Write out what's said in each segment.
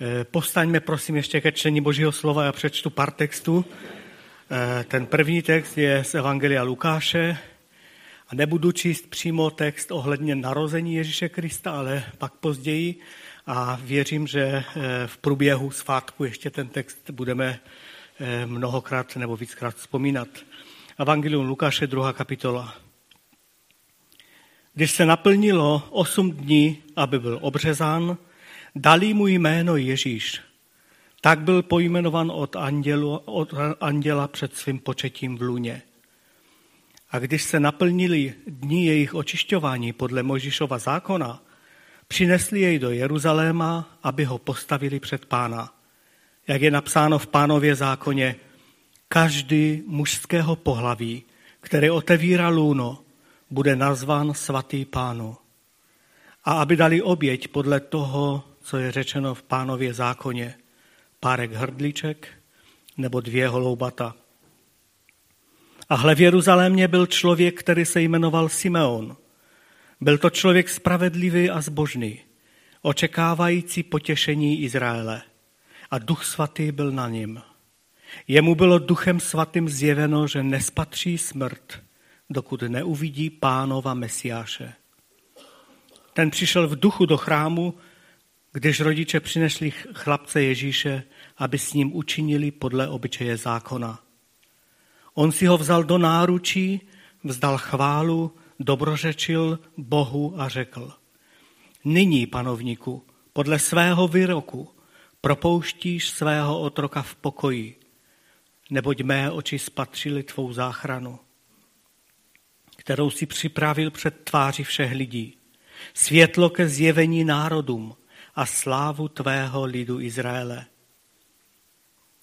Eh, Postaňme prosím ještě ke čtení Božího slova, já přečtu pár textů. Eh, ten první text je z Evangelia Lukáše a nebudu číst přímo text ohledně narození Ježíše Krista, ale pak později a věřím, že eh, v průběhu svátku ještě ten text budeme mnohokrát nebo víckrát vzpomínat. Evangelium Lukáše, druhá kapitola. Když se naplnilo osm dní, aby byl obřezán, dali mu jméno Ježíš. Tak byl pojmenovan od, andělu, od anděla před svým početím v luně. A když se naplnili dní jejich očišťování podle Mojžišova zákona, přinesli jej do Jeruzaléma, aby ho postavili před pána. Jak je napsáno v pánově zákoně, každý mužského pohlaví, který otevírá lůno, bude nazván svatý pánu. A aby dali oběť podle toho, co je řečeno v pánově zákoně, párek hrdliček nebo dvě holoubata. A hle v Jeruzalémě byl člověk, který se jmenoval Simeon. Byl to člověk spravedlivý a zbožný, očekávající potěšení Izraele. A duch svatý byl na něm. Jemu bylo duchem svatým zjeveno, že nespatří smrt, dokud neuvidí pánova Mesiáše. Ten přišel v duchu do chrámu, když rodiče přinesli chlapce Ježíše, aby s ním učinili podle obyčeje zákona. On si ho vzal do náručí, vzdal chválu, dobrořečil Bohu a řekl, nyní, panovníku, podle svého výroku propouštíš svého otroka v pokoji, neboť mé oči spatřily tvou záchranu, kterou si připravil před tváři všech lidí. Světlo ke zjevení národům a slávu tvého lidu Izraele.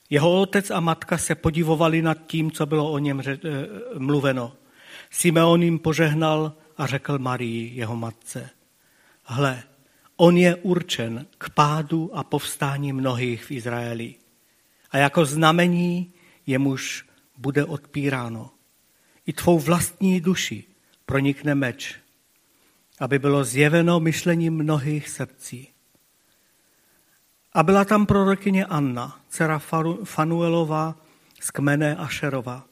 Jeho otec a matka se podivovali nad tím, co bylo o něm eh, mluveno. Simeon jim požehnal a řekl Marii, jeho matce, hle, on je určen k pádu a povstání mnohých v Izraeli. A jako znamení jemuž bude odpíráno. I tvou vlastní duši pronikne meč, aby bylo zjeveno myšlení mnohých srdcí. A byla tam prorokyně Anna, dcera Fanuelova z kmene Ašerova.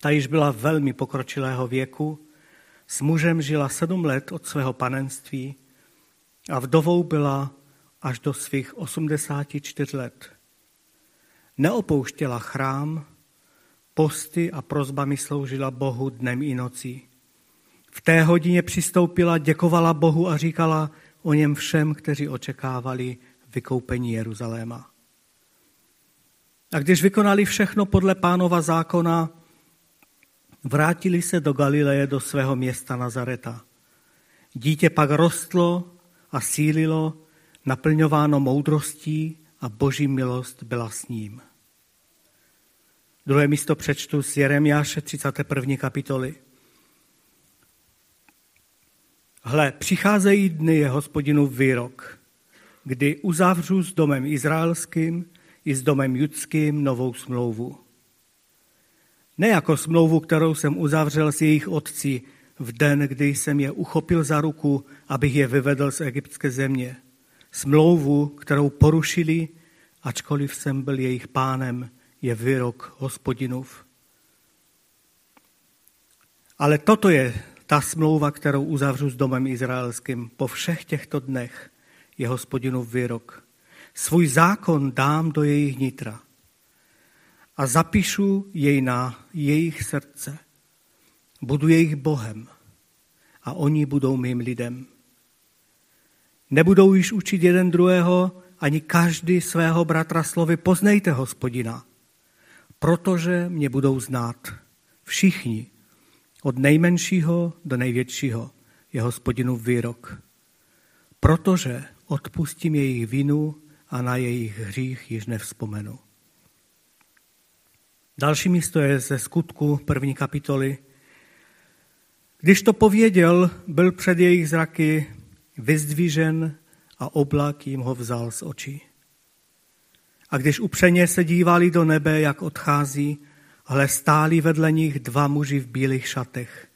Ta již byla velmi pokročilého věku, s mužem žila sedm let od svého panenství a vdovou byla až do svých 84 let. Neopouštěla chrám, posty a prozbami sloužila Bohu dnem i nocí. V té hodině přistoupila, děkovala Bohu a říkala o něm všem, kteří očekávali vykoupení Jeruzaléma. A když vykonali všechno podle pánova zákona, vrátili se do Galileje, do svého města Nazareta. Dítě pak rostlo a sílilo, naplňováno moudrostí a boží milost byla s ním. Druhé místo přečtu z Jeremiáše 31. kapitoly. Hle, přicházejí dny je hospodinův výrok, kdy uzavřu s domem izraelským i s domem judským novou smlouvu. Ne jako smlouvu, kterou jsem uzavřel s jejich otci v den, kdy jsem je uchopil za ruku, abych je vyvedl z egyptské země. Smlouvu, kterou porušili, ačkoliv jsem byl jejich pánem, je výrok hospodinův. Ale toto je ta smlouva, kterou uzavřu s domem izraelským po všech těchto dnech, je hospodinův výrok. Svůj zákon dám do jejich nitra a zapíšu jej na jejich srdce. Budu jejich Bohem a oni budou mým lidem. Nebudou již učit jeden druhého, ani každý svého bratra slovy poznejte hospodina, protože mě budou znát všichni, od nejmenšího do největšího, je hospodinův výrok. Protože odpustím jejich vinu a na jejich hřích již nevzpomenu. Další místo je ze skutku první kapitoly. Když to pověděl, byl před jejich zraky vyzdvížen a oblak jim ho vzal z očí. A když upřeně se dívali do nebe, jak odchází, ale stáli vedle nich dva muži v bílých šatech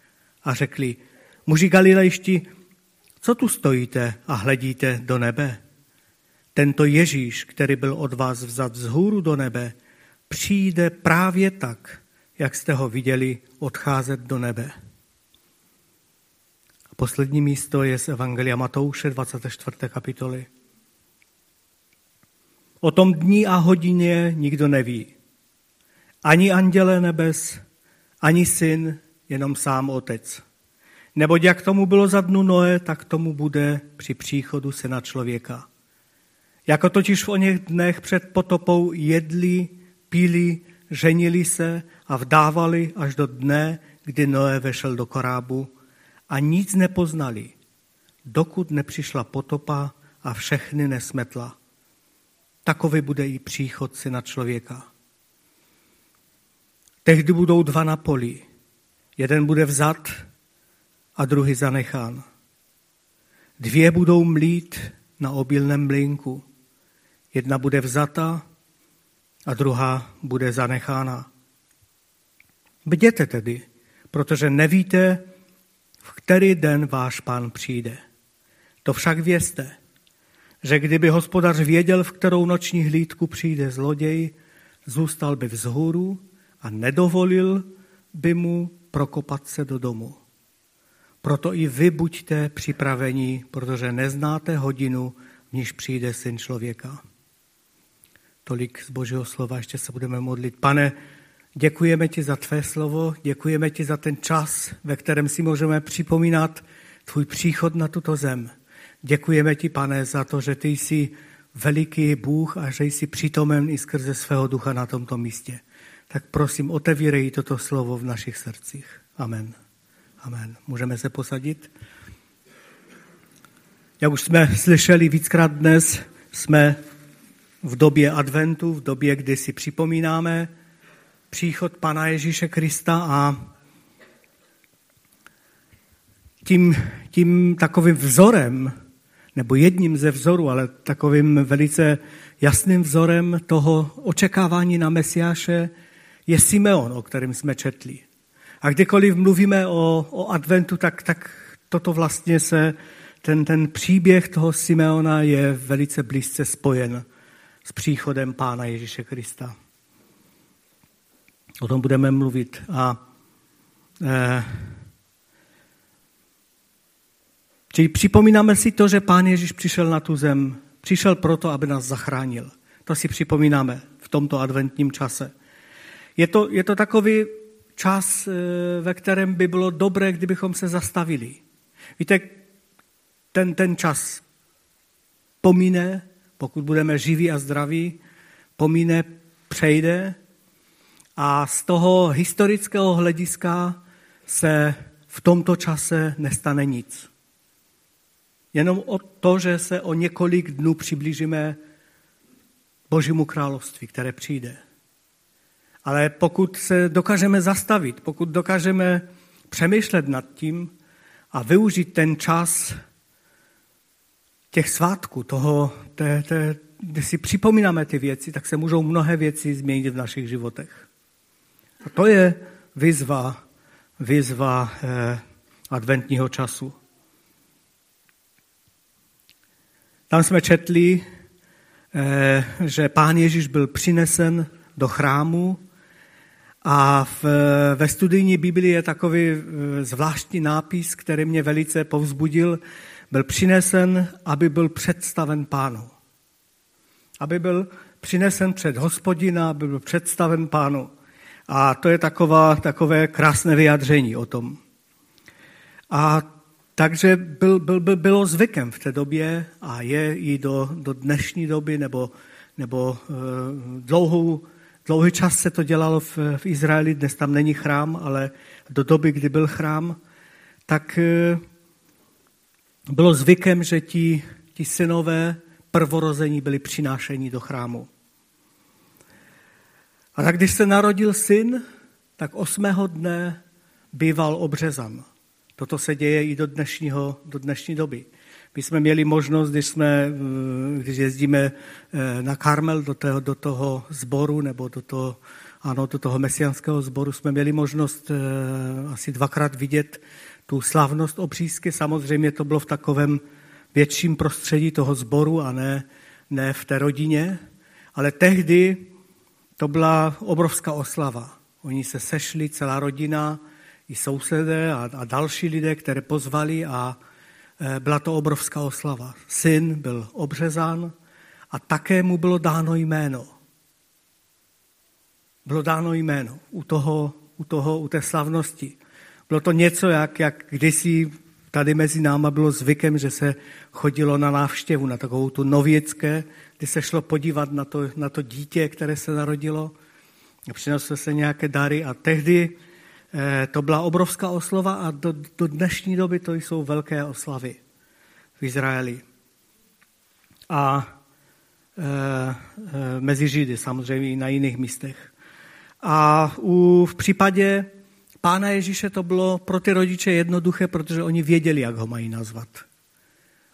a řekli, muži galilejští, co tu stojíte a hledíte do nebe? tento Ježíš, který byl od vás vzat z hůru do nebe, přijde právě tak, jak jste ho viděli odcházet do nebe. A poslední místo je z Evangelia Matouše 24. kapitoly. O tom dní a hodině nikdo neví. Ani anděle nebes, ani syn, jenom sám otec. Neboť jak tomu bylo za dnu Noé, tak tomu bude při příchodu syna člověka. Jako totiž v oněch dnech před potopou jedli, pili, ženili se a vdávali až do dne, kdy Noé vešel do korábu a nic nepoznali, dokud nepřišla potopa a všechny nesmetla. Takový bude i příchod syna člověka. Tehdy budou dva na poli. Jeden bude vzat a druhý zanechán. Dvě budou mlít na obilném mlínku. Jedna bude vzata a druhá bude zanechána. Bděte tedy, protože nevíte, v který den váš pán přijde. To však vězte, že kdyby hospodař věděl, v kterou noční hlídku přijde zloděj, zůstal by vzhůru a nedovolil by mu prokopat se do domu. Proto i vy buďte připraveni, protože neznáte hodinu, v níž přijde syn člověka. Tolik z Božího slova, ještě se budeme modlit. Pane, děkujeme ti za tvé slovo, děkujeme ti za ten čas, ve kterém si můžeme připomínat tvůj příchod na tuto zem. Děkujeme ti, pane, za to, že ty jsi veliký Bůh a že jsi přítomen i skrze svého ducha na tomto místě. Tak prosím, otevírej toto slovo v našich srdcích. Amen. Amen. Můžeme se posadit? Jak už jsme slyšeli víckrát dnes, jsme v době adventu, v době, kdy si připomínáme příchod Pana Ježíše Krista a tím, tím takovým vzorem, nebo jedním ze vzorů, ale takovým velice jasným vzorem toho očekávání na Mesiáše je Simeon, o kterém jsme četli. A kdykoliv mluvíme o, o adventu, tak, tak toto vlastně se, ten, ten příběh toho Simeona je velice blízce spojen s příchodem Pána Ježíše Krista. O tom budeme mluvit. A eh, Čili připomínáme si to, že Pán Ježíš přišel na tu zem. Přišel proto, aby nás zachránil. To si připomínáme v tomto adventním čase. Je to, je to takový čas, eh, ve kterém by bylo dobré, kdybychom se zastavili. Víte, ten, ten čas pomíne, pokud budeme živí a zdraví, pomíne, přejde a z toho historického hlediska se v tomto čase nestane nic. Jenom o to, že se o několik dnů přiblížíme Božímu království, které přijde. Ale pokud se dokážeme zastavit, pokud dokážeme přemýšlet nad tím a využít ten čas těch svátků, toho, té, té, kdy si připomínáme ty věci, tak se můžou mnohé věci změnit v našich životech. A to je výzva, výzva eh, adventního času. Tam jsme četli, eh, že pán Ježíš byl přinesen do chrámu a v, ve studijní Biblii je takový eh, zvláštní nápis, který mě velice povzbudil. Byl přinesen, aby byl představen pánu. Aby byl přinesen před hospodina, aby byl představen pánu. A to je taková, takové krásné vyjádření o tom. A takže byl, byl, byl, bylo zvykem v té době a je i do, do dnešní doby, nebo, nebo uh, dlouhou, dlouhý čas se to dělalo v, v Izraeli, dnes tam není chrám, ale do doby, kdy byl chrám, tak uh, bylo zvykem, že ti, ti synové prvorození byli přinášeni do chrámu. A tak když se narodil syn, tak osmého dne býval obřezan. Toto se děje i do, dnešního, do dnešní doby. My jsme měli možnost, když, jsme, eh, když jezdíme eh, na Karmel do toho, do toho sboru nebo do toho, ano, do toho mesianského sboru, jsme měli možnost eh, asi dvakrát vidět tu slavnost obřízky. Samozřejmě to bylo v takovém větším prostředí toho sboru a ne, ne v té rodině, ale tehdy to byla obrovská oslava. Oni se sešli, celá rodina, i sousedé a, a další lidé, které pozvali a byla to obrovská oslava. Syn byl obřezán a také mu bylo dáno jméno. Bylo dáno jméno u toho, u toho, u té slavnosti. Bylo to něco, jak, jak kdysi tady mezi náma bylo zvykem, že se chodilo na návštěvu, na takovou tu nověcké, kdy se šlo podívat na to, na to dítě, které se narodilo. Přineslo se nějaké dary a tehdy eh, to byla obrovská oslova a do, do dnešní doby to jsou velké oslavy v Izraeli. A e, mezi Židy, samozřejmě i na jiných místech. A u, v případě Pána Ježíše to bylo pro ty rodiče jednoduché, protože oni věděli, jak ho mají nazvat.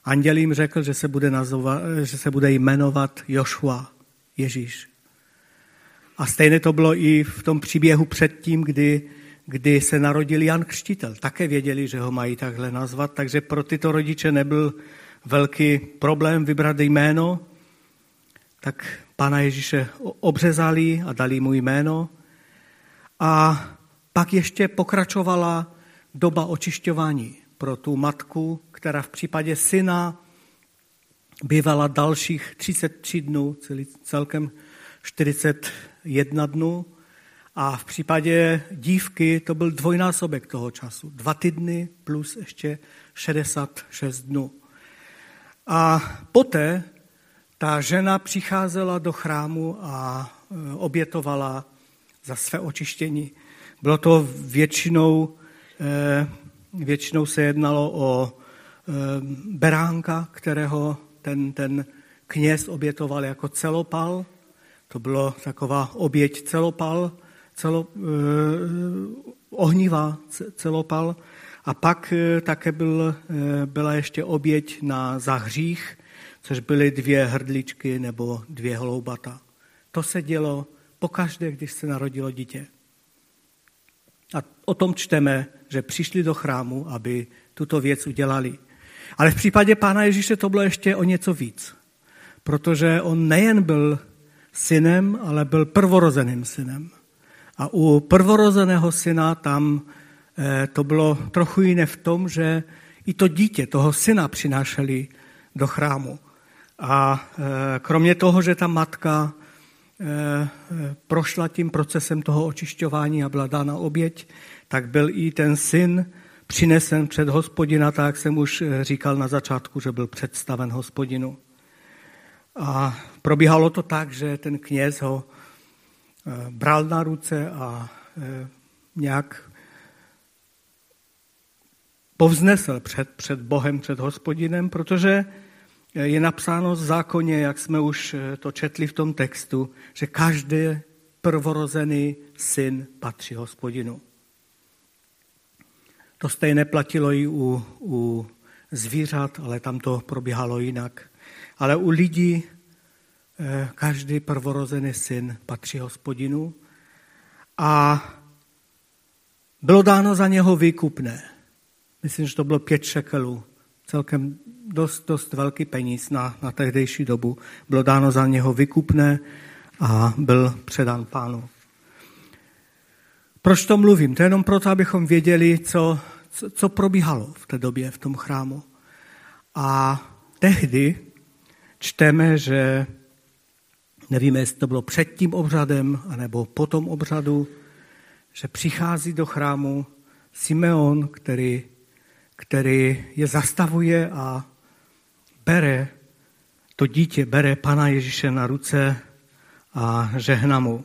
Anděl jim řekl, že se bude, nazvat, že se bude jmenovat Joshua, Ježíš. A stejně to bylo i v tom příběhu předtím, kdy, kdy se narodil Jan Křtitel. Také věděli, že ho mají takhle nazvat, takže pro tyto rodiče nebyl velký problém vybrat jméno. Tak Pána Ježíše obřezali a dali mu jméno. A pak ještě pokračovala doba očišťování pro tu matku, která v případě syna bývala dalších 33 dnů, celkem 41 dnů. A v případě dívky to byl dvojnásobek toho času. Dva týdny plus ještě 66 dnů. A poté ta žena přicházela do chrámu a e, obětovala za své očištění. Bylo to většinou, eh, většinou se jednalo o eh, beránka, kterého ten, ten kněz obětoval jako celopal. To bylo taková oběť celopal, celo, eh, ohnivá celopal. A pak také byl, byla ještě oběť na zahřích, což byly dvě hrdličky nebo dvě holoubata. To se dělo pokaždé, když se narodilo dítě. A o tom čteme, že přišli do chrámu, aby tuto věc udělali. Ale v případě Pána Ježíše to bylo ještě o něco víc. Protože on nejen byl synem, ale byl prvorozeným synem. A u prvorozeného syna tam eh, to bylo trochu jiné v tom, že i to dítě, toho syna přinášeli do chrámu. A eh, kromě toho, že ta matka Eh, prošla tím procesem toho očišťování a byla dána oběť, tak byl i ten syn přinesen před hospodina, tak jak jsem už říkal na začátku, že byl představen hospodinu. A probíhalo to tak, že ten kněz ho bral na ruce a nějak povznesl před, před Bohem, před hospodinem, protože je napsáno v zákoně, jak jsme už eh, to četli v tom textu, že každý prvorozený syn patří hospodinu. To stejné platilo i u, u zvířat, ale tam to probíhalo jinak. Ale u lidí eh, každý prvorozený syn patří hospodinu a bylo dáno za něho výkupné. Myslím, že to bylo pět šekelů. Celkem dost, dost velký peníz na, na tehdejší dobu. Bylo dáno za něho vykupné a byl předán pánu. Proč to mluvím? To je jenom proto, abychom věděli, co, co, co probíhalo v té době v tom chrámu. A tehdy čteme, že nevíme, jestli to bylo před tím obřadem, anebo po tom obřadu, že přichází do chrámu Simeon, který, který je zastavuje a bere to dítě, bere Pana Ježíše na ruce a žehna mu.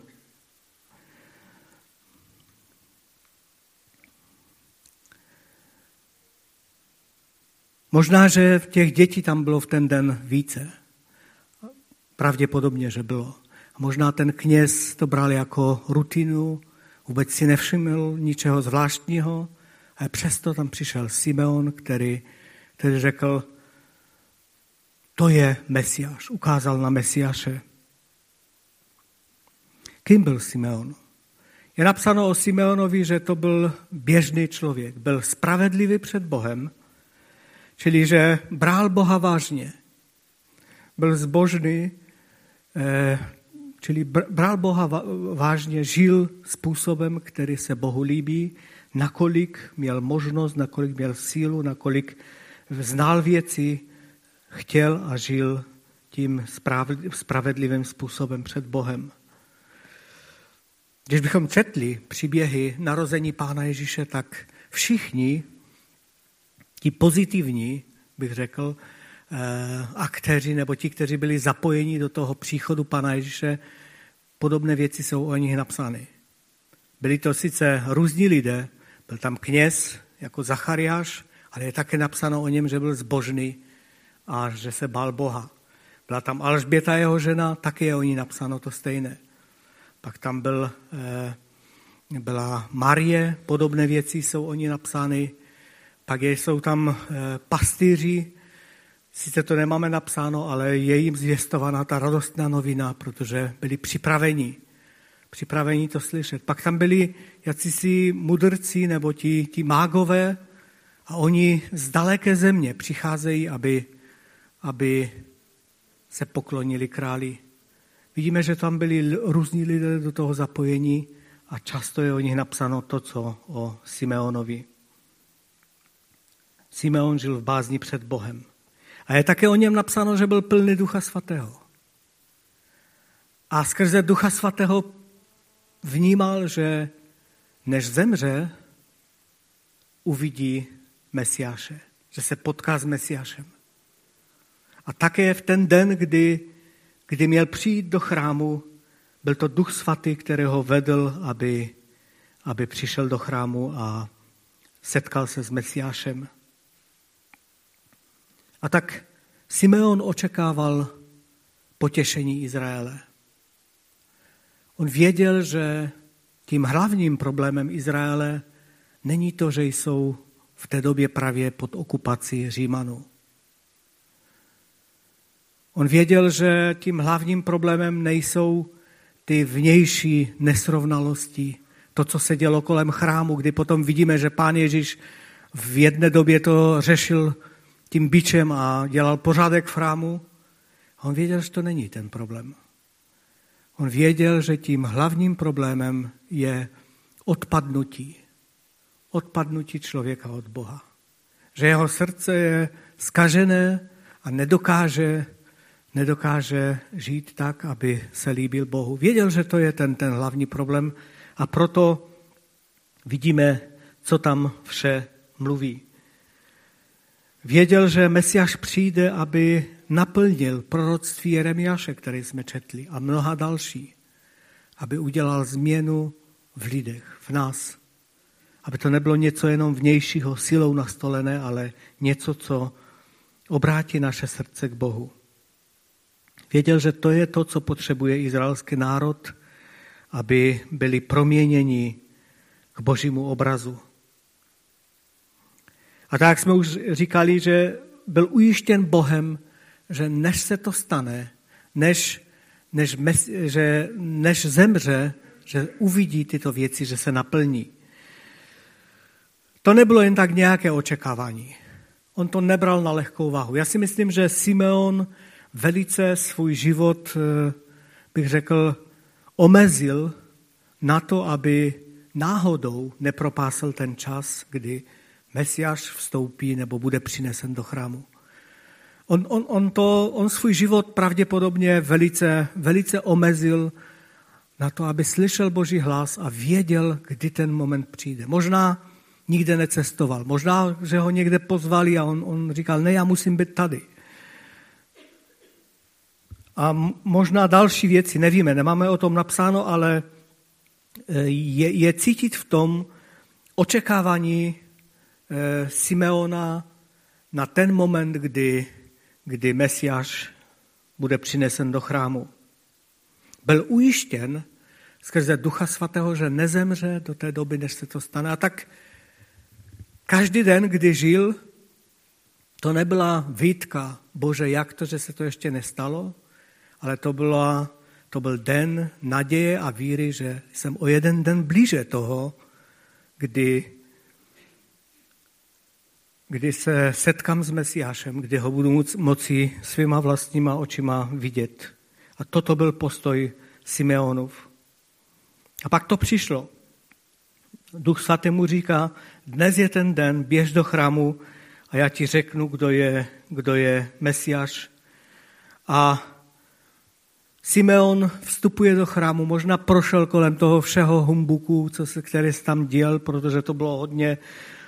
Možná, že těch dětí tam bylo v ten den více. Pravděpodobně, že bylo. A možná ten kněz to bral jako rutinu, vůbec si nevšiml ničeho zvláštního, a přesto tam přišel Simeon, který, který řekl, to je Mesiáš. Ukázal na Mesiáše. Kým byl Simeon? Je napsáno o Simeonovi, že to byl běžný člověk. Byl spravedlivý před Bohem, čili že bral Boha vážně. byl zbožný, čili bral Boha vážně, žil způsobem, který se Bohu líbí, nakolik měl možnost, nakolik měl sílu, nakolik znal věci, chtěl a žil tím spravedlivým způsobem před Bohem. Když bychom četli příběhy narození Pána Ježíše, tak všichni ti pozitivní, bych řekl, eh, aktéři nebo ti, kteří byli zapojeni do toho příchodu Pána Ježíše, podobné věci jsou o nich napsány. Byli to sice různí lidé, byl tam kněz jako Zachariáš, ale je také napsáno o něm, že byl zbožný a že se bál Boha. Byla tam Alžběta, jeho žena, taky je o ní napsáno to stejné. Pak tam byl, eh, byla Marie, podobné věci jsou o ní napsány. Pak jsou tam eh, pastýři, sice to nemáme napsáno, ale je jim zvěstovaná ta radostná novina, protože byli připraveni. Připraveni to slyšet. Pak tam byli jacísi mudrci nebo ti, ti mágové a oni z daleké země přicházejí, aby, aby se poklonili králi. Vidíme, že tam byli různí lidé do toho zapojení a často je o nich napsáno to, co o Simeonovi. Simeon žil v bázni před Bohem. A je také o něm napsáno, že byl plný Ducha Svatého. A skrze Ducha Svatého vnímal, že než zemře, uvidí Mesiáše, že se potká s Mesiášem. A také v ten den, kdy, kdy měl přijít do chrámu, byl to Duch Svatý, který ho vedl, aby, aby přišel do chrámu a setkal se s Mesiášem. A tak Simeon očekával potěšení Izraele. On věděl, že tím hlavním problémem Izraele není to, že jsou v té době právě pod okupací Římanů. On věděl, že tím hlavním problémem nejsou ty vnější nesrovnalosti, to, co se dělo kolem chrámu, kdy potom vidíme, že pán Ježíš v jedné době to řešil tím bičem a dělal pořádek v chrámu. On věděl, že to není ten problém. On věděl, že tím hlavním problémem je odpadnutí. Odpadnutí člověka od Boha. Že jeho srdce je skažené a nedokáže, nedokáže žít tak, aby se líbil Bohu. Věděl, že to je ten, ten hlavní problém a proto vidíme, co tam vše mluví. Věděl, že Mesiáš přijde, aby naplnil proroctví Jeremiáše, které jsme četli, a mnoha další, aby udělal změnu v lidech, v nás. Aby to nebylo něco jenom vnějšího, silou nastolené, ale něco, co obrátí naše srdce k Bohu. Věděl, že to je to, co potřebuje izraelský národ, aby byli proměněni k božímu obrazu. A tak jsme už říkali, že byl ujištěn Bohem, že než se to stane, než, než, mes, že, než zemře, že uvidí tyto věci, že se naplní. To nebylo jen tak nějaké očekávání. On to nebral na lehkou váhu. Já si myslím, že Simeon velice svůj život, eh, bych řekl, omezil na to, aby náhodou nepropásl ten čas, kdy Mesiáš vstoupí nebo bude přinesen do chrámu. On, on, on, to, on svůj život pravděpodobně velice, velice omezil na to, aby slyšel Boží hlas a věděl, kdy ten moment přijde. Možná nikde necestoval, možná, že ho někde pozvali a on, on říkal, ne, já musím být tady. A možná další věci, nevíme, nemáme o tom napsáno, ale e, je, je cítit v tom očekávání Simeona na ten moment, kdy kdy Mesiáš bude přinesen do chrámu. Byl ujištěn skrze Ducha Svatého, že nezemře do té doby, než se to stane. A tak každý den, kdy žil, to nebyla výtka, bože, jak to, že se to ještě nestalo, ale to, byla, to byl den naděje a víry, že jsem o jeden den blíže toho, kdy kdy se setkám s Mesiášem, kdy ho budu moci svýma vlastníma očima vidět. A toto byl postoj Simeonův. A pak to přišlo. Duch svatý mu říká, dnes je ten den, běž do chrámu a já ti řeknu, kdo je, kdo je Mesiáš. A Simeon vstupuje do chrámu, možná prošel kolem toho všeho humbuku, co se, který se tam děl, protože to bylo hodně,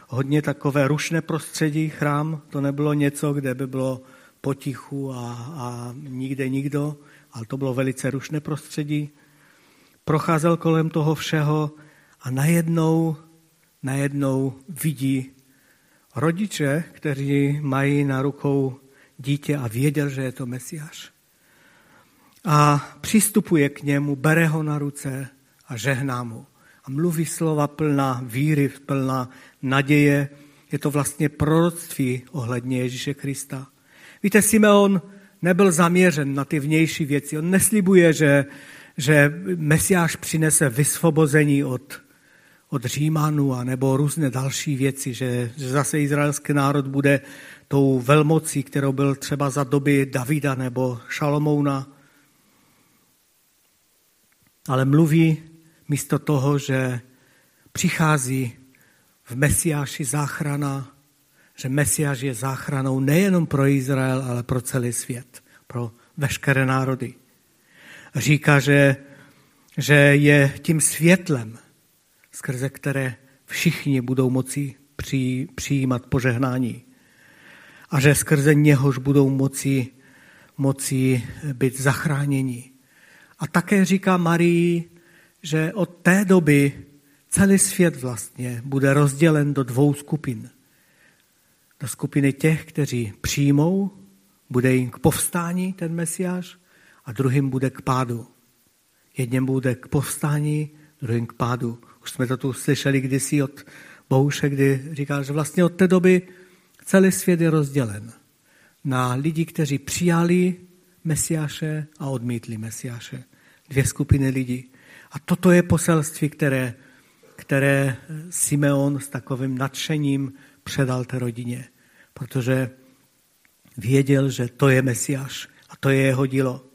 hodně takové rušné prostředí, chrám. To nebylo něco, kde by bylo potichu a, a nikde nikdo, ale to bylo velice rušné prostředí. Procházel kolem toho všeho a najednou, najednou vidí rodiče, kteří mají na rukou dítě a věděl, že je to Mesiáš a přistupuje k němu, bere ho na ruce a žehná mu. A mluví slova plná víry, plná naděje. Je to vlastně proroctví ohledně Ježíše Krista. Víte, Simeon nebyl zaměřen na ty vnější věci. On neslibuje, že, že Mesiáš přinese vysvobození od, od Římanů a nebo různé další věci, že, že zase izraelský národ bude tou velmocí, kterou byl třeba za doby Davida nebo Šalomouna ale mluví místo toho, že přichází v Mesiáši záchrana, že Mesiáš je záchranou nejenom pro Izrael, ale pro celý svět, pro veškeré národy. Říká, že, že je tím světlem, skrze které všichni budou moci přijímat požehnání. A že skrze něhož budou moci, moci být zachráněni. A také říká Marii, že od té doby celý svět vlastně bude rozdělen do dvou skupin. Do skupiny těch, kteří přijmou, bude jim k povstání ten Mesiáš a druhým bude k pádu. Jedním bude k povstání, druhým k pádu. Už jsme to tu slyšeli kdysi od Bouše, kdy říkal, že vlastně od té doby celý svět je rozdělen na lidi, kteří přijali Mesiáše a odmítli Mesiáše. Dvě skupiny lidí. A toto je poselství, které, které Simeon s takovým nadšením předal té rodině, protože věděl, že to je Mesiáš a to je jeho dílo.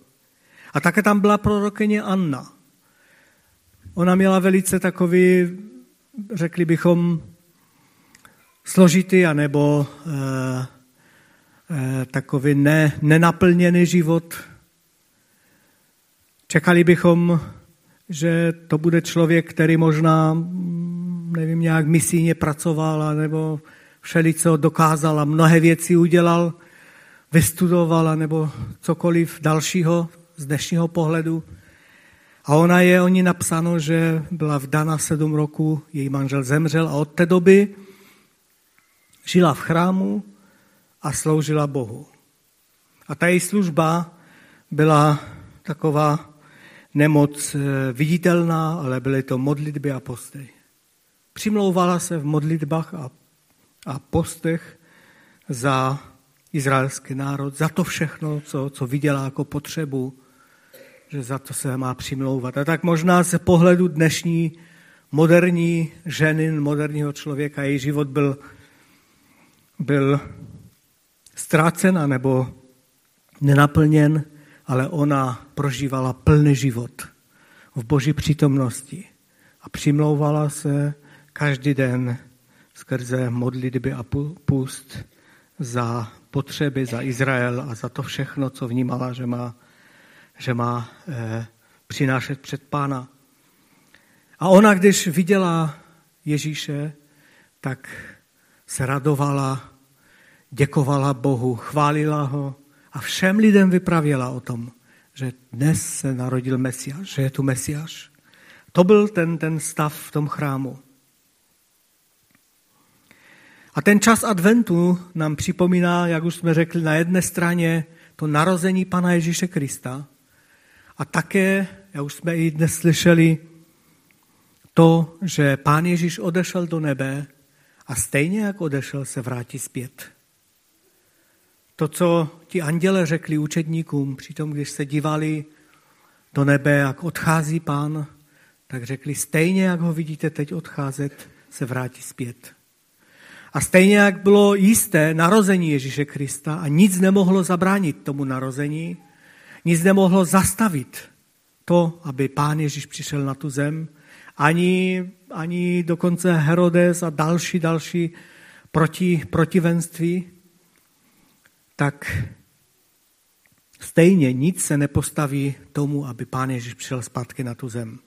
A také tam byla prorokyně Anna. Ona měla velice takový, řekli bychom, složitý anebo eh, eh, takový ne, nenaplněný život. Čekali bychom, že to bude člověk, který možná, nevím, nějak misijně pracoval, nebo všelico dokázal a mnohé věci udělal, vystudoval, nebo cokoliv dalšího z dnešního pohledu. A ona je o ní napsáno, že byla vdana sedm roku, její manžel zemřel a od té doby žila v chrámu a sloužila Bohu. A ta její služba byla taková nemoc eh, viditelná, ale byly to modlitby a posty. Přimlouvala se v modlitbách a, a postech za izraelský národ, za to všechno, co, co viděla jako potřebu, že za to se má přimlouvat. A tak možná ze pohledu dnešní moderní ženy, moderního člověka, její život byl, byl ztrácen nebo nenaplněn, ale ona prožívala plný život v boží přítomnosti a přimlouvala se každý den skrze modlitby a půst za potřeby, za Izrael a za to všechno, co vnímala, že má, že má eh, přinášet před pána. A ona, když viděla Ježíše, tak se radovala, děkovala Bohu, chválila ho a všem lidem vypravěla o tom, že dnes se narodil Mesiáš, že je tu Mesiáš. To byl ten, ten stav v tom chrámu. A ten čas adventu nám připomíná, jak už jsme řekli, na jedné straně to narození Pana Ježíše Krista a také, jak už jsme i dnes slyšeli, to, že Pán Ježíš odešel do nebe a stejně jak odešel, se vrátí zpět. To, co ti anděle řekli učedníkům, přitom když se dívali do nebe, jak odchází pán, tak řekli, stejně jak ho vidíte teď odcházet, se vrátí zpět. A stejně jak bylo jisté narození Ježíše Krista a nic nemohlo zabránit tomu narození, nic nemohlo zastavit to, aby pán Ježíš přišel na tu zem, ani, ani dokonce Herodes a další, další proti, protivenství, tak stejně nic se nepostaví tomu, aby pán Ježíš přišel zpátky na tu zem.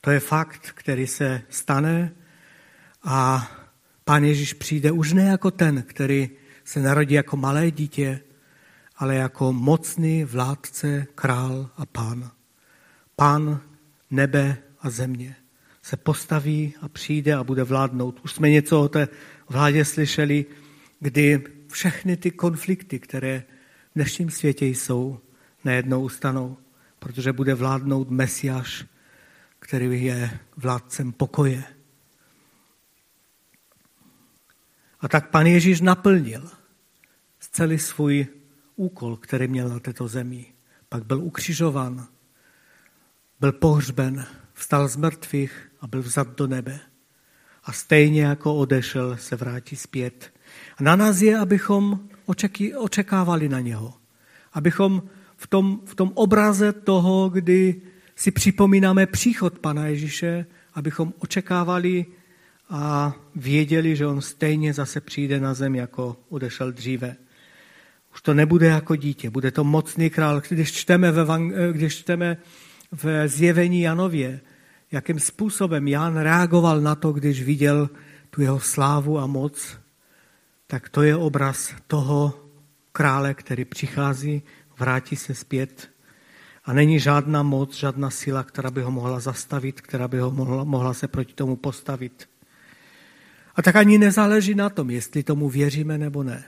To je fakt, který se stane a pán Ježíš přijde už ne jako ten, který se narodí jako malé dítě, ale jako mocný vládce, král a pán. Pán nebe a země se postaví a přijde a bude vládnout. Už jsme něco o té vládě slyšeli, kdy všechny ty konflikty, které v dnešním světě jsou, najednou ustanou, protože bude vládnout Mesiáš, který je vládcem pokoje. A tak pan Ježíš naplnil celý svůj úkol, který měl na této zemi. Pak byl ukřižován, byl pohřben, vstal z mrtvých a byl vzat do nebe. A stejně jako odešel, se vrátí zpět. A na nás je, abychom očekávali na něho. Abychom v tom, v tom obraze toho, kdy si připomínáme příchod Pana Ježíše, abychom očekávali a věděli, že on stejně zase přijde na zem, jako odešel dříve. Už to nebude jako dítě, bude to mocný král. Když čteme ve, když čteme v zjevení Janově, jakým způsobem Jan reagoval na to, když viděl tu jeho slávu a moc, tak to je obraz toho krále, který přichází, vrátí se zpět a není žádná moc, žádná síla, která by ho mohla zastavit, která by ho mohla, mohla se proti tomu postavit. A tak ani nezáleží na tom, jestli tomu věříme nebo ne.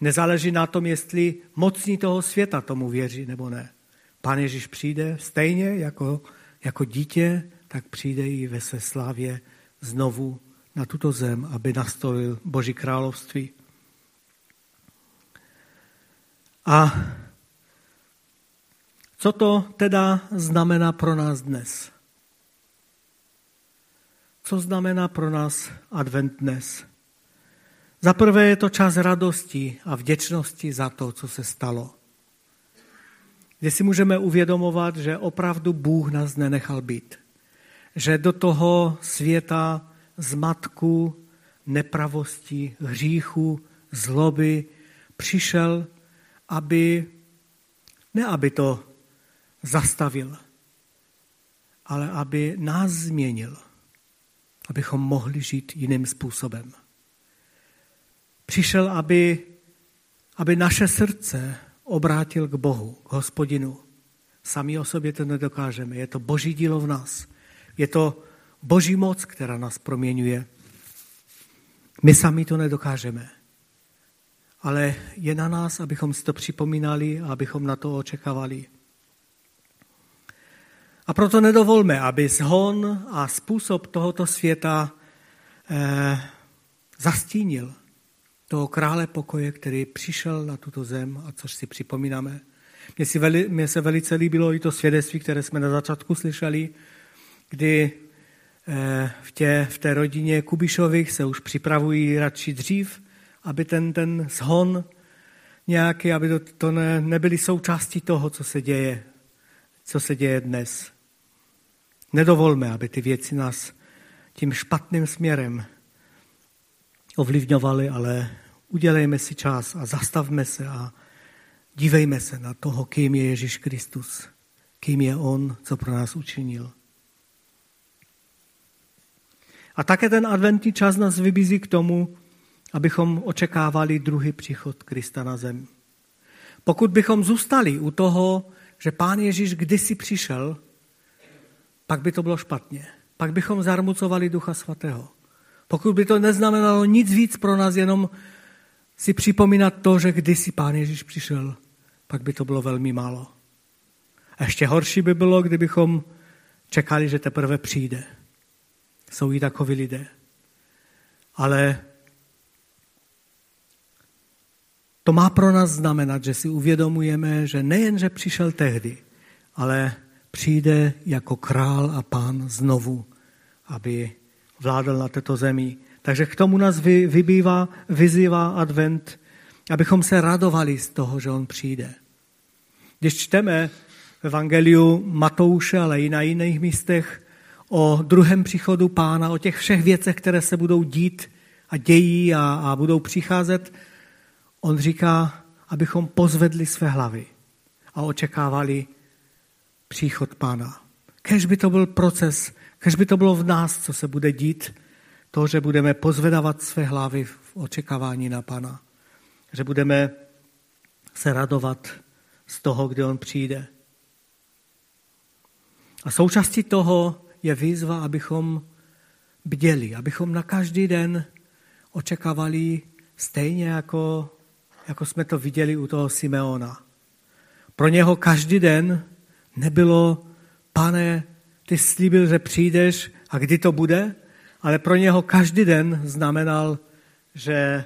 Nezáleží na tom, jestli mocní toho světa tomu věří nebo ne. Pán Ježíš přijde stejně jako, jako dítě, tak přijde i ve své slávě znovu na tuto zem, aby nastolil Boží království. A co to teda znamená pro nás dnes? Co znamená pro nás advent dnes? Za prvé je to čas radosti a vděčnosti za to, co se stalo. Kde si můžeme uvědomovat, že opravdu Bůh nás nenechal být. Že do toho světa zmatku, nepravosti, hříchu, zloby přišel, aby, ne aby to zastavil, ale aby nás změnil, abychom mohli žít jiným způsobem. Přišel, aby, aby naše srdce obrátil k Bohu, k hospodinu. Sami o sobě to nedokážeme. Je to boží dílo v nás. Je to boží moc, která nás proměňuje. My sami to nedokážeme. Ale je na nás, abychom si to připomínali a abychom na to očekávali. A proto nedovolme, aby zhon a způsob tohoto světa eh, zastínil toho krále pokoje, který přišel na tuto zem a což si připomínáme. Mně, si veli, mně se velice líbilo i to svědectví, které jsme na začátku slyšeli, kdy v, tě, v té rodině Kubišových se už připravují radši dřív, aby ten, ten zhon nějaký, aby to, to ne, nebyly součástí toho, co se děje, co se děje dnes. Nedovolme, aby ty věci nás tím špatným směrem ovlivňovaly, ale udělejme si čas a zastavme se a dívejme se na toho, kým je Ježíš Kristus, kým je On, co pro nás učinil. A také ten adventní čas nás vybízí k tomu, abychom očekávali druhý příchod Krista na zem. Pokud bychom zůstali u toho, že Pán Ježíš kdysi přišel, pak by to bylo špatně. Pak bychom zarmucovali Ducha Svatého. Pokud by to neznamenalo nic víc pro nás, jenom si připomínat to, že kdysi Pán Ježíš přišel, pak by to bylo velmi málo. A ještě horší by bylo, kdybychom čekali, že teprve přijde. Jsou i takoví lidé. Ale to má pro nás znamenat, že si uvědomujeme, že nejen, že přišel tehdy, ale přijde jako král a pán znovu, aby vládl na této zemi. Takže k tomu nás vy, vybývá, vyzývá advent, abychom se radovali z toho, že on přijde. Když čteme v Evangeliu Matouše, ale i na jiných místech o druhém příchodu pána, o těch všech věcech, které se budou dít a dějí a, a budou přicházet, on říká, abychom pozvedli své hlavy a očekávali příchod pána. Kež by to byl proces, kež by to bylo v nás, co se bude dít, to, že budeme pozvedávat své hlavy v očekávání na Pana. Že budeme se radovat z toho, kdy On přijde. A součástí toho je výzva, abychom bděli, abychom na každý den očekávali stejně, jako, jako jsme to viděli u toho Simeona. Pro něho každý den nebylo, pane, ty slíbil, že přijdeš a kdy to bude, ale pro něho každý den znamenal, že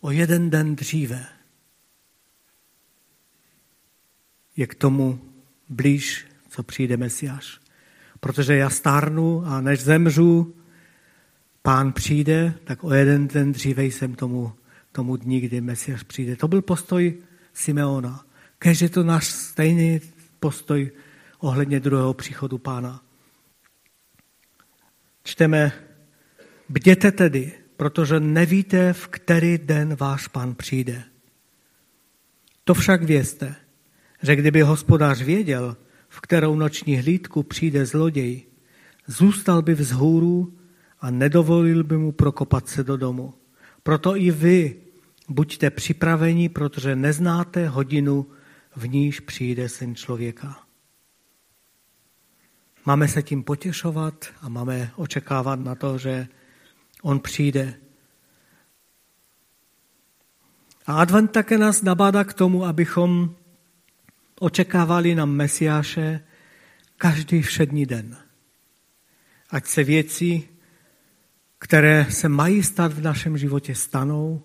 o jeden den dříve je k tomu blíž, co přijde Mesiáš. Protože já stárnu a než zemřu, pán přijde, tak o jeden den dříve jsem tomu, tomu dní, kdy Mesiáš přijde. To byl postoj Simeona. Kež je to náš stejný postoj ohledně druhého příchodu pána. Čteme, bděte tedy, protože nevíte, v který den váš pán přijde. To však vězte, že kdyby hospodář věděl, v kterou noční hlídku přijde zloděj, zůstal by vzhůru a nedovolil by mu prokopat se do domu. Proto i vy buďte připraveni, protože neznáte hodinu, v níž přijde syn člověka. Máme se tím potěšovat a máme očekávat na to, že on přijde. A advent také nás nabádá k tomu, abychom očekávali na Mesiáše každý všední den. Ať se věci, které se mají stát v našem životě, stanou,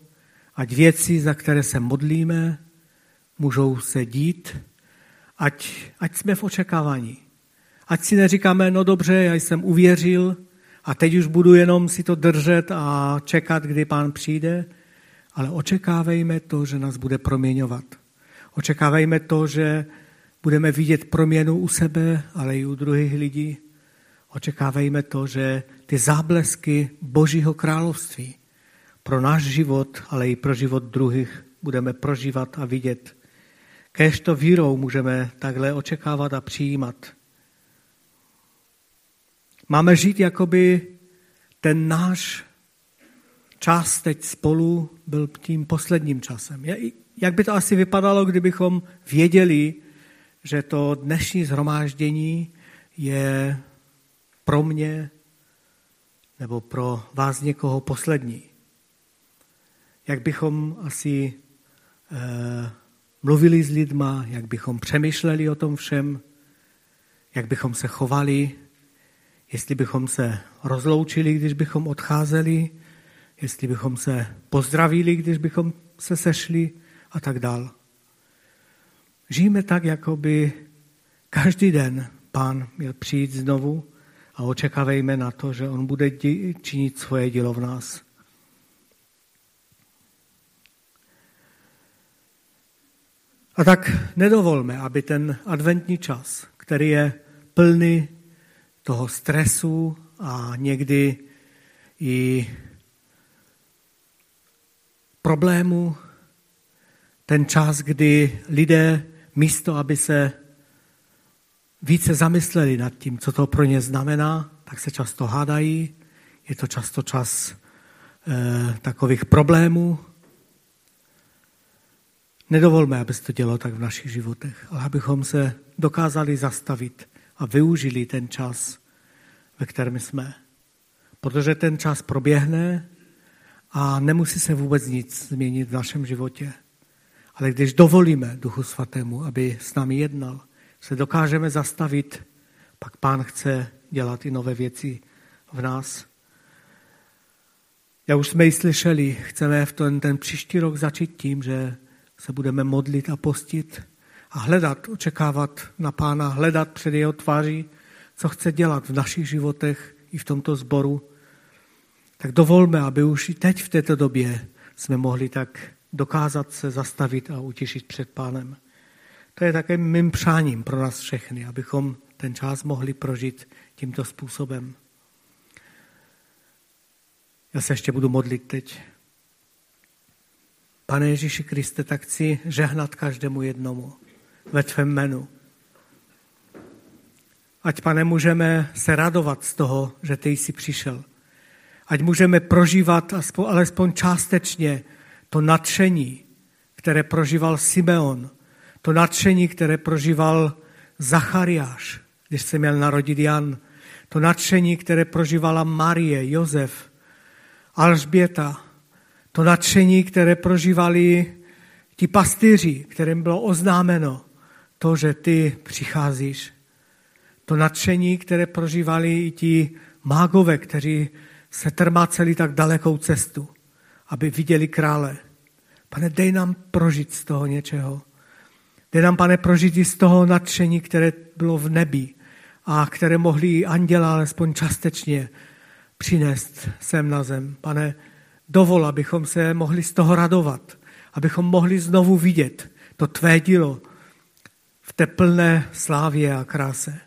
ať věci, za které se modlíme, můžou se dít, ať, ať jsme v očekávání. Ať si neříkáme, no dobře, já jsem uvěřil a teď už budu jenom si to držet a čekat, kdy pán přijde, ale očekávejme to, že nás bude proměňovat. Očekávejme to, že budeme vidět proměnu u sebe, ale i u druhých lidí. Očekávejme to, že ty záblesky Božího království pro náš život, ale i pro život druhých budeme prožívat a vidět. Kéž to vírou můžeme takhle očekávat a přijímat. Máme žít, jakoby ten náš čas teď spolu byl tím posledním časem. Jak by to asi vypadalo, kdybychom věděli, že to dnešní zhromáždění je pro mě nebo pro vás někoho poslední. Jak bychom asi eh, mluvili s lidma, jak bychom přemýšleli o tom všem, jak bychom se chovali, jestli bychom se rozloučili, když bychom odcházeli, jestli bychom se pozdravili, když bychom se sešli a tak dál. Žijeme tak, jako by každý den pán měl přijít znovu a očekávejme na to, že on bude činit svoje dílo v nás. A tak nedovolme, aby ten adventní čas, který je plný toho stresu a někdy i problému, ten čas, kdy lidé místo, aby se více zamysleli nad tím, co to pro ně znamená, tak se často hádají. Je to často čas e, takových problémů. Nedovolme, aby se to dělo tak v našich životech, ale abychom se dokázali zastavit a využili ten čas, ve kterém jsme. Protože ten čas proběhne a nemusí se vůbec nic změnit v našem životě. Ale když dovolíme Duchu Svatému, aby s námi jednal, se dokážeme zastavit, pak Pán chce dělat i nové věci v nás. Já už jsme ji slyšeli, chceme v ten, ten příští rok začít tím, že se budeme modlit a postit a hledat, očekávat na Pána, hledat před jeho tváří, co chce dělat v našich životech i v tomto sboru. Tak dovolme, aby už i teď v této době jsme mohli tak dokázat se zastavit a utěšit před pánem. To je také mým přáním pro nás všechny, abychom ten čas mohli prožít tímto způsobem. Já se ještě budu modlit teď. Pane Ježíši Kriste, tak chci žehnat každému jednomu ve tvém jménu. Ať, pane, můžeme se radovat z toho, že ty jsi přišel. Ať můžeme prožívat alespoň částečně to nadšení, které prožíval Simeon, to nadšení, které prožíval Zachariáš, když se měl narodit Jan, to nadšení, které prožívala Marie, Josef, Alžběta, to nadšení, které prožívali ti pastýři, kterým bylo oznámeno to, že ty přicházíš. To nadšení, které prožívali i ti mágové, kteří se trmáceli tak dalekou cestu, aby viděli krále. Pane, dej nám prožít z toho něčeho. Dej nám, pane, prožít i z toho nadšení, které bylo v nebi a které mohli anděla alespoň částečně přinést sem na zem. Pane, dovol, abychom se mohli z toho radovat, abychom mohli znovu vidět to tvé dílo v té plné slávě a kráse.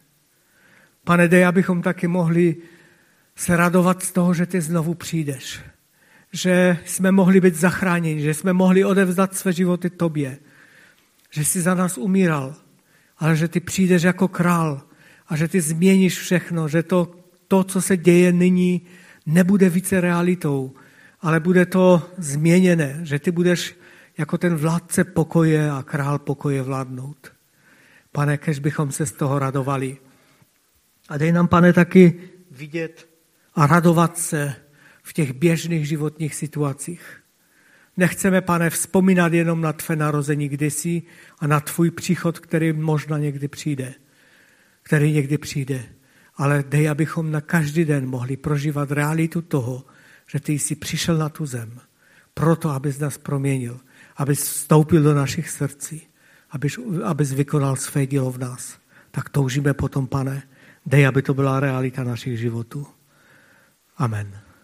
Pane, dej, abychom taky mohli se radovat z toho, že ty znovu přijdeš. Že jsme mohli být zachráněni, že jsme mohli odevzdat své životy tobě. Že jsi za nás umíral, ale že ty přijdeš jako král a že ty změníš všechno, že to, to co se děje nyní, nebude více realitou, ale bude to změněné, že ty budeš jako ten vládce pokoje a král pokoje vládnout. Pane, kež bychom se z toho radovali. A dej nám, pane, taky vidět a radovat se v těch běžných životních situacích. Nechceme, pane, vzpomínat jenom na tvé narození kdysi a na tvůj příchod, který možná někdy přijde. Který někdy přijde. Ale dej, abychom na každý den mohli prožívat realitu toho, že ty jsi přišel na tu zem proto, abys nás proměnil, abys vstoupil do našich srdcí, abys, abys vykonal své dílo v nás. Tak toužíme potom, pane, dej, aby to byla realita našich životů. Amen.